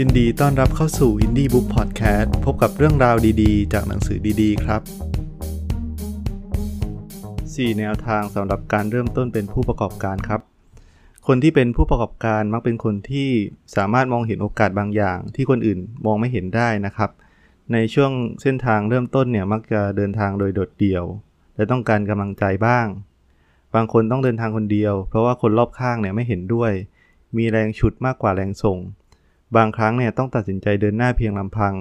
ยินดีต้อนรับเข้าสู่ Indie Book Podcast พบกับเรื่องราวดีๆ จากหนังสือดีๆ ครับ 4 แนวทางสำหรับการเริ่มต้นเป็นผู้ประกอบการครับ คนที่เป็นผู้ประกอบการมักเป็นคนที่สามารถมองเห็นโอกาสบางอย่าง ที่คนอื่นมองไม่เห็นได้นะครับ ในช่วงเส้นทางเริ่มต้นเนี่ยมักจะเดินทางโดยโดดเดี่ยว และต้องการกำลังใจบ้าง บางคนต้องเดินทางคนเดียว เพราะว่าคนรอบข้างเนี่ยไม่เห็นด้วย มีแรงฉุดมากกว่าแรงส่ง บางครั้งเนี่ยต้องตัดสินใจเดินหน้าเพียงลำพัง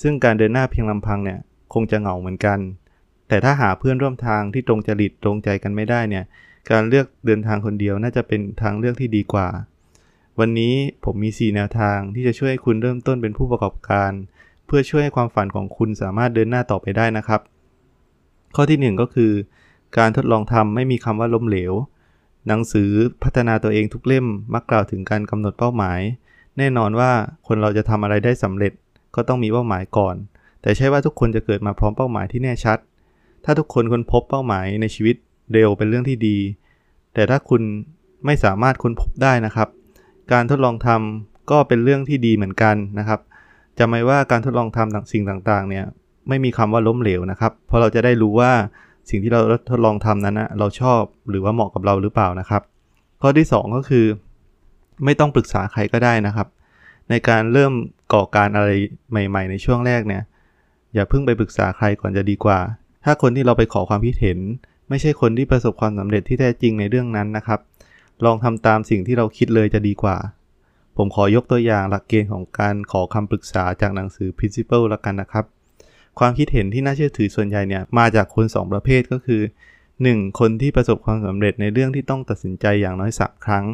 ซึ่งการเดินหน้าเพียงลำพังเนี่ยคงจะเหงาเหมือนกัน แต่ถ้าหาเพื่อนร่วมทางที่ตรงจริตตรงใจกันไม่ได้เนี่ย การเลือกเดินทางคนเดียวน่าจะเป็นทางเลือกที่ดีกว่า วันนี้ผมมี 4 แนวทางที่จะช่วยให้คุณเริ่มต้นเป็นผู้ประกอบการ เพื่อช่วยให้ความฝันของคุณสามารถเดินหน้าต่อไปได้นะครับ ข้อที่ 1 ก็คือ การทดลองทำไม่มีคำว่าล้มเหลว หนังสือพัฒนาตัวเองทุกเล่มมักกล่าวถึงการกำหนดเป้าหมาย แน่นอนว่าคนเราจะทำอะไรได้สำเร็จ ก็ต้องมีเป้าหมายก่อน แต่ใช่ว่าทุกคนจะเกิดมาพร้อมเป้าหมายที่แน่ชัด ถ้าทุกคนค้นพบเป้าหมายในชีวิตเร็วเป็นเรื่องที่ดี แต่ถ้าคุณไม่สามารถค้นพบได้นะครับ การทดลองทำก็เป็นเรื่องที่ดีเหมือนกันนะครับจำไว้ว่าการทดลองทำสิ่งต่างๆ เนี่ยไม่มีคำว่าล้มเหลวนะครับ เพราะเราจะได้รู้ว่าสิ่งที่เราทดลองทำนั้นนะเราชอบหรือว่าเหมาะกับเราหรือเปล่านะครับ ข้อที่ 2 ก็คือ ไม่ต้องปรึกษาใครก็ได้นะครับ ในการเริ่มก่อการอะไรใหม่ ๆ ในช่วงแรกเนี่ย อย่าเพิ่งไปปรึกษาใครก่อนจะดีกว่า ถ้าคนที่เราไปขอความคิดเห็น ไม่ใช่คนที่ประสบความสำเร็จที่แท้จริงในเรื่องนั้นนะครับ ลองทำตามสิ่งที่เราคิดเลยจะดีกว่า ผมขอยกตัวอย่างหลักเกณฑ์ของการขอคำปรึกษาจากหนังสือ Principle ละกันนะครับ ความคิดเห็นที่น่าเชื่อถือส่วนใหญ่เนี่ยมาจากคน 2 ประเภทก็คือ 1. คนที่ประสบความสำเร็จในเรื่องที่ต้องตัดสินใจอย่างน้อย3ครั้ง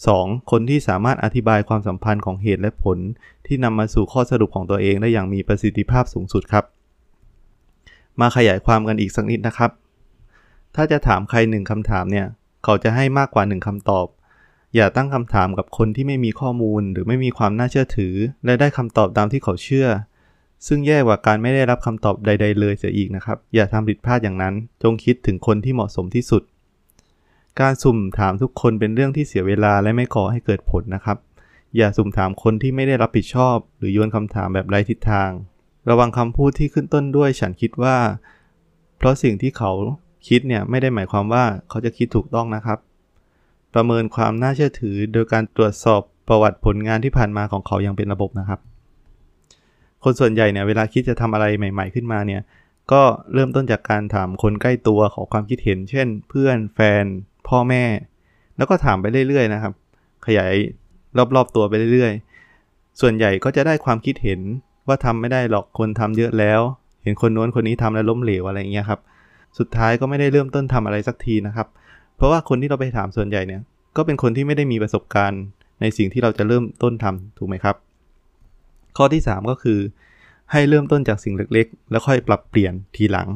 2. คนที่สามารถอธิบายความสัมพันธ์ของเหตุและผล ที่นำมาสู่ข้อสรุปของตัวเองได้อย่างมีประสิทธิภาพสูงสุดครับ มาขยายความกันอีกสักนิดนะครับ ถ้าจะถามใครหนึ่งคำถามเนี่ย เขาจะให้มากกว่าหนึ่งคำตอบ อย่าตั้งคำถามกับคนที่ไม่มีข้อมูลหรือไม่มีความน่าเชื่อถือ และได้คำตอบตามที่เขาเชื่อ ซึ่งแย่กว่าการไม่ได้รับคำตอบใด ๆ เลยเสียอีกนะครับ อย่าทำผิดพลาดอย่างนั้น จงคิดถึงคนที่เหมาะสมที่สุด การสุ่มถามทุกคนเป็นเรื่องที่เสียเวลาและไม่ก่อให้เกิดผลนะครับ อย่าสุ่มถามคนที่ไม่ได้รับผิดชอบ หรือโยนคำถามแบบไร้ทิศทาง ระวังคำพูดที่ขึ้นต้นด้วยฉันคิดว่า เพราะสิ่งที่เขาคิดเนี่ยไม่ได้หมายความว่าเขาจะคิดถูกต้องนะครับ ประเมินความน่าเชื่อถือโดยการตรวจสอบประวัติผลงานที่ผ่านมาของเขาอย่างเป็นระบบนะครับ คนส่วนใหญ่เนี่ยเวลาคิดจะทำอะไรใหม่ ๆ ขึ้นมาเนี่ยก็เริ่มต้นจากการถามคนใกล้ตัวขอความคิดเห็น เช่น เพื่อนแฟน พ่อแม่ แล้วก็ถามไปเรื่อยๆนะครับ ขยายรอบๆตัวไปเรื่อยๆ ส่วนใหญ่ก็จะได้ความคิดเห็นว่าทำไม่ได้หรอกคนทำเยอะแล้ว เห็นคนโน้นคนนี้ทำแล้วล้มเหลวอะไรอย่างเงี้ยครับ สุดท้ายก็ไม่ได้เริ่มต้นทำอะไรสักทีนะครับ เพราะว่าคนที่เราไปถามส่วนใหญ่เนี่ย ก็เป็นคนที่ไม่ได้มีประสบการณ์ในสิ่งที่เราจะเริ่มต้นทำถูกไหมครับ ข้อที่ 3 ก็คือ ให้เริ่มต้นจากสิ่งเล็กๆ แล้วค่อยปรับเปลี่ยนทีหลัง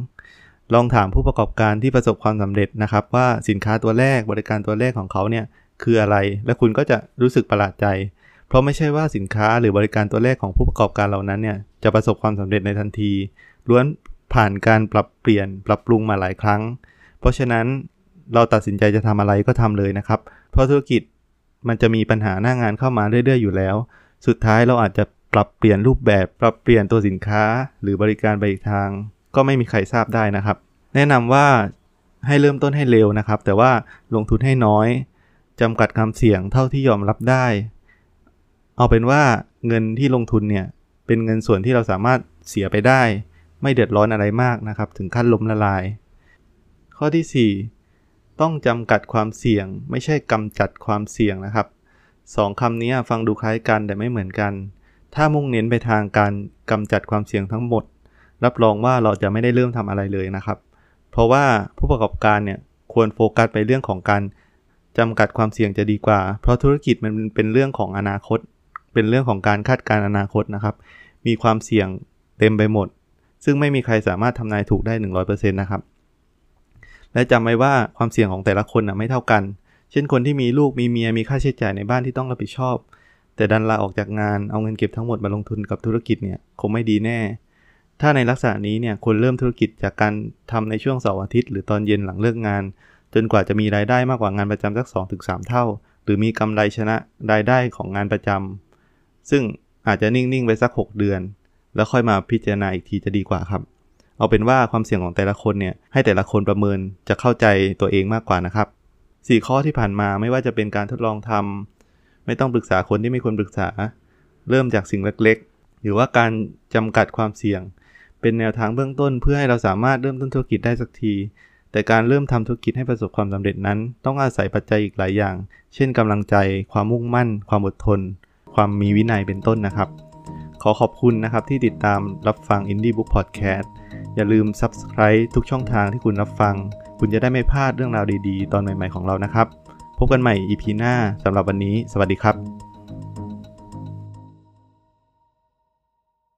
ลองถามผู้ประกอบการที่ประสบความสำเร็จนะครับ ว่าสินค้าตัวแรกบริการตัวแรกของเขาเนี่ยคืออะไร และคุณก็จะรู้สึกประหลาดใจ เพราะไม่ใช่ว่าสินค้าหรือบริการตัวแรกของผู้ประกอบการเหล่านั้นเนี่ยจะประสบความสำเร็จในทันที ล้วนผ่านการปรับเปลี่ยนปรับปรุงมาหลายครั้ง เพราะฉะนั้นเราตัดสินใจจะทำอะไรก็ทำเลยนะครับ เพราะธุรกิจมันจะมีปัญหาหน้างานเข้ามาเรื่อยๆอยู่แล้ว สุดท้ายเราอาจจะปรับเปลี่ยนรูปแบบ ปรับเปลี่ยนตัวสินค้า หรือบริการไปอีกทาง ก็ไม่มีใครทราบได้นะครับ แนะนำว่าให้เริ่มต้นให้เร็วนะครับ แต่ว่าลงทุนให้น้อยจำกัดความเสี่ยงเท่าที่ยอมรับได้ เอาเป็นว่าเงินที่ลงทุนเนี่ยเป็นเงินส่วนที่เราสามารถเสียไปได้ ไม่เดือดร้อนอะไรมากนะครับ ถึงขั้นล้มละลาย ข้อที่ 4 ต้องจำกัดความเสี่ยง ไม่ใช่กำจัดความเสี่ยงนะครับสองคำนี้ฟังดูคล้ายกันแต่ไม่เหมือนกัน ถ้ามุ่งเน้นไปทางการกำจัดความเสี่ยงทั้งหมด รับรองว่าเราจะไม่ได้เริ่มทำอะไรเลยนะครับ เพราะว่าผู้ประกอบการเนี่ยควรโฟกัสไปเรื่องของการจำกัดความเสี่ยงจะดีกว่า เพราะธุรกิจมันเป็นเรื่องของอนาคต เป็นเรื่องของการคาดการณ์อนาคตนะครับ มีความเสี่ยงเต็มไปหมด ซึ่งไม่มีใครสามารถทำนายถูกได้ 100%นะครับ และจำไว้ว่าความเสี่ยงของแต่ละคนนะไม่เท่ากัน เช่นคนที่มีลูกมีเมียมีค่าใช้จ่ายในบ้านที่ต้องรับผิดชอบ แต่ดันลาออกจากงานเอาเงินเก็บทั้งหมดมาลงทุนกับธุรกิจเนี่ยคงไม่ดีแน่ ถ้าในลักษณะนี้เนี่ยควรเริ่มธุรกิจจากการทำในช่วงเสาร์อาทิตย์หรือตอนเย็นหลังเลิกงาน จนกว่าจะมีรายได้มากกว่างานประจำสัก2-3 เท่า หรือมีกำไรชนะรายได้ของงานประจำซึ่งอาจจะนิ่ง ๆ ไปสัก 6 เดือน แล้วค่อยมาพิจารณาอีกทีจะดีกว่าครับ เอาเป็นว่าความเสี่ยงของแต่ละคนเนี่ยให้แต่ละคนประเมินจะเข้าใจตัวเองมากกว่านะครับ 4 ข้อที่ผ่านมาไม่ว่าจะเป็นการทดลองทำไม่ต้องปรึกษาคนที่ไม่ควรปรึกษา เริ่มจากสิ่งเล็ก ๆ หรือว่าการจำกัดความเสี่ยง เป็นแนวทางเบื้องต้นเพื่อให้เราสามารถเริ่มต้นธุรกิจได้สักที แต่การเริ่มทำธุรกิจให้ประสบความสำเร็จนั้น ต้องอาศัยปัจจัยอีกหลายอย่าง เช่นกำลังใจ ความมุ่งมั่น ความอดทน ความมีวินัยเป็นต้นนะครับ ขอขอบคุณนะครับที่ติดตามรับฟัง Indie Book Podcast อย่าลืม Subscribe ทุกช่องทางที่คุณรับฟัง คุณจะได้ไม่พลาดเรื่องราวดีๆ ตอนใหม่ ๆของเรานะครับ พบกันใหม่ EP หน้าสำหรับวันนี้ สวัสดีครับ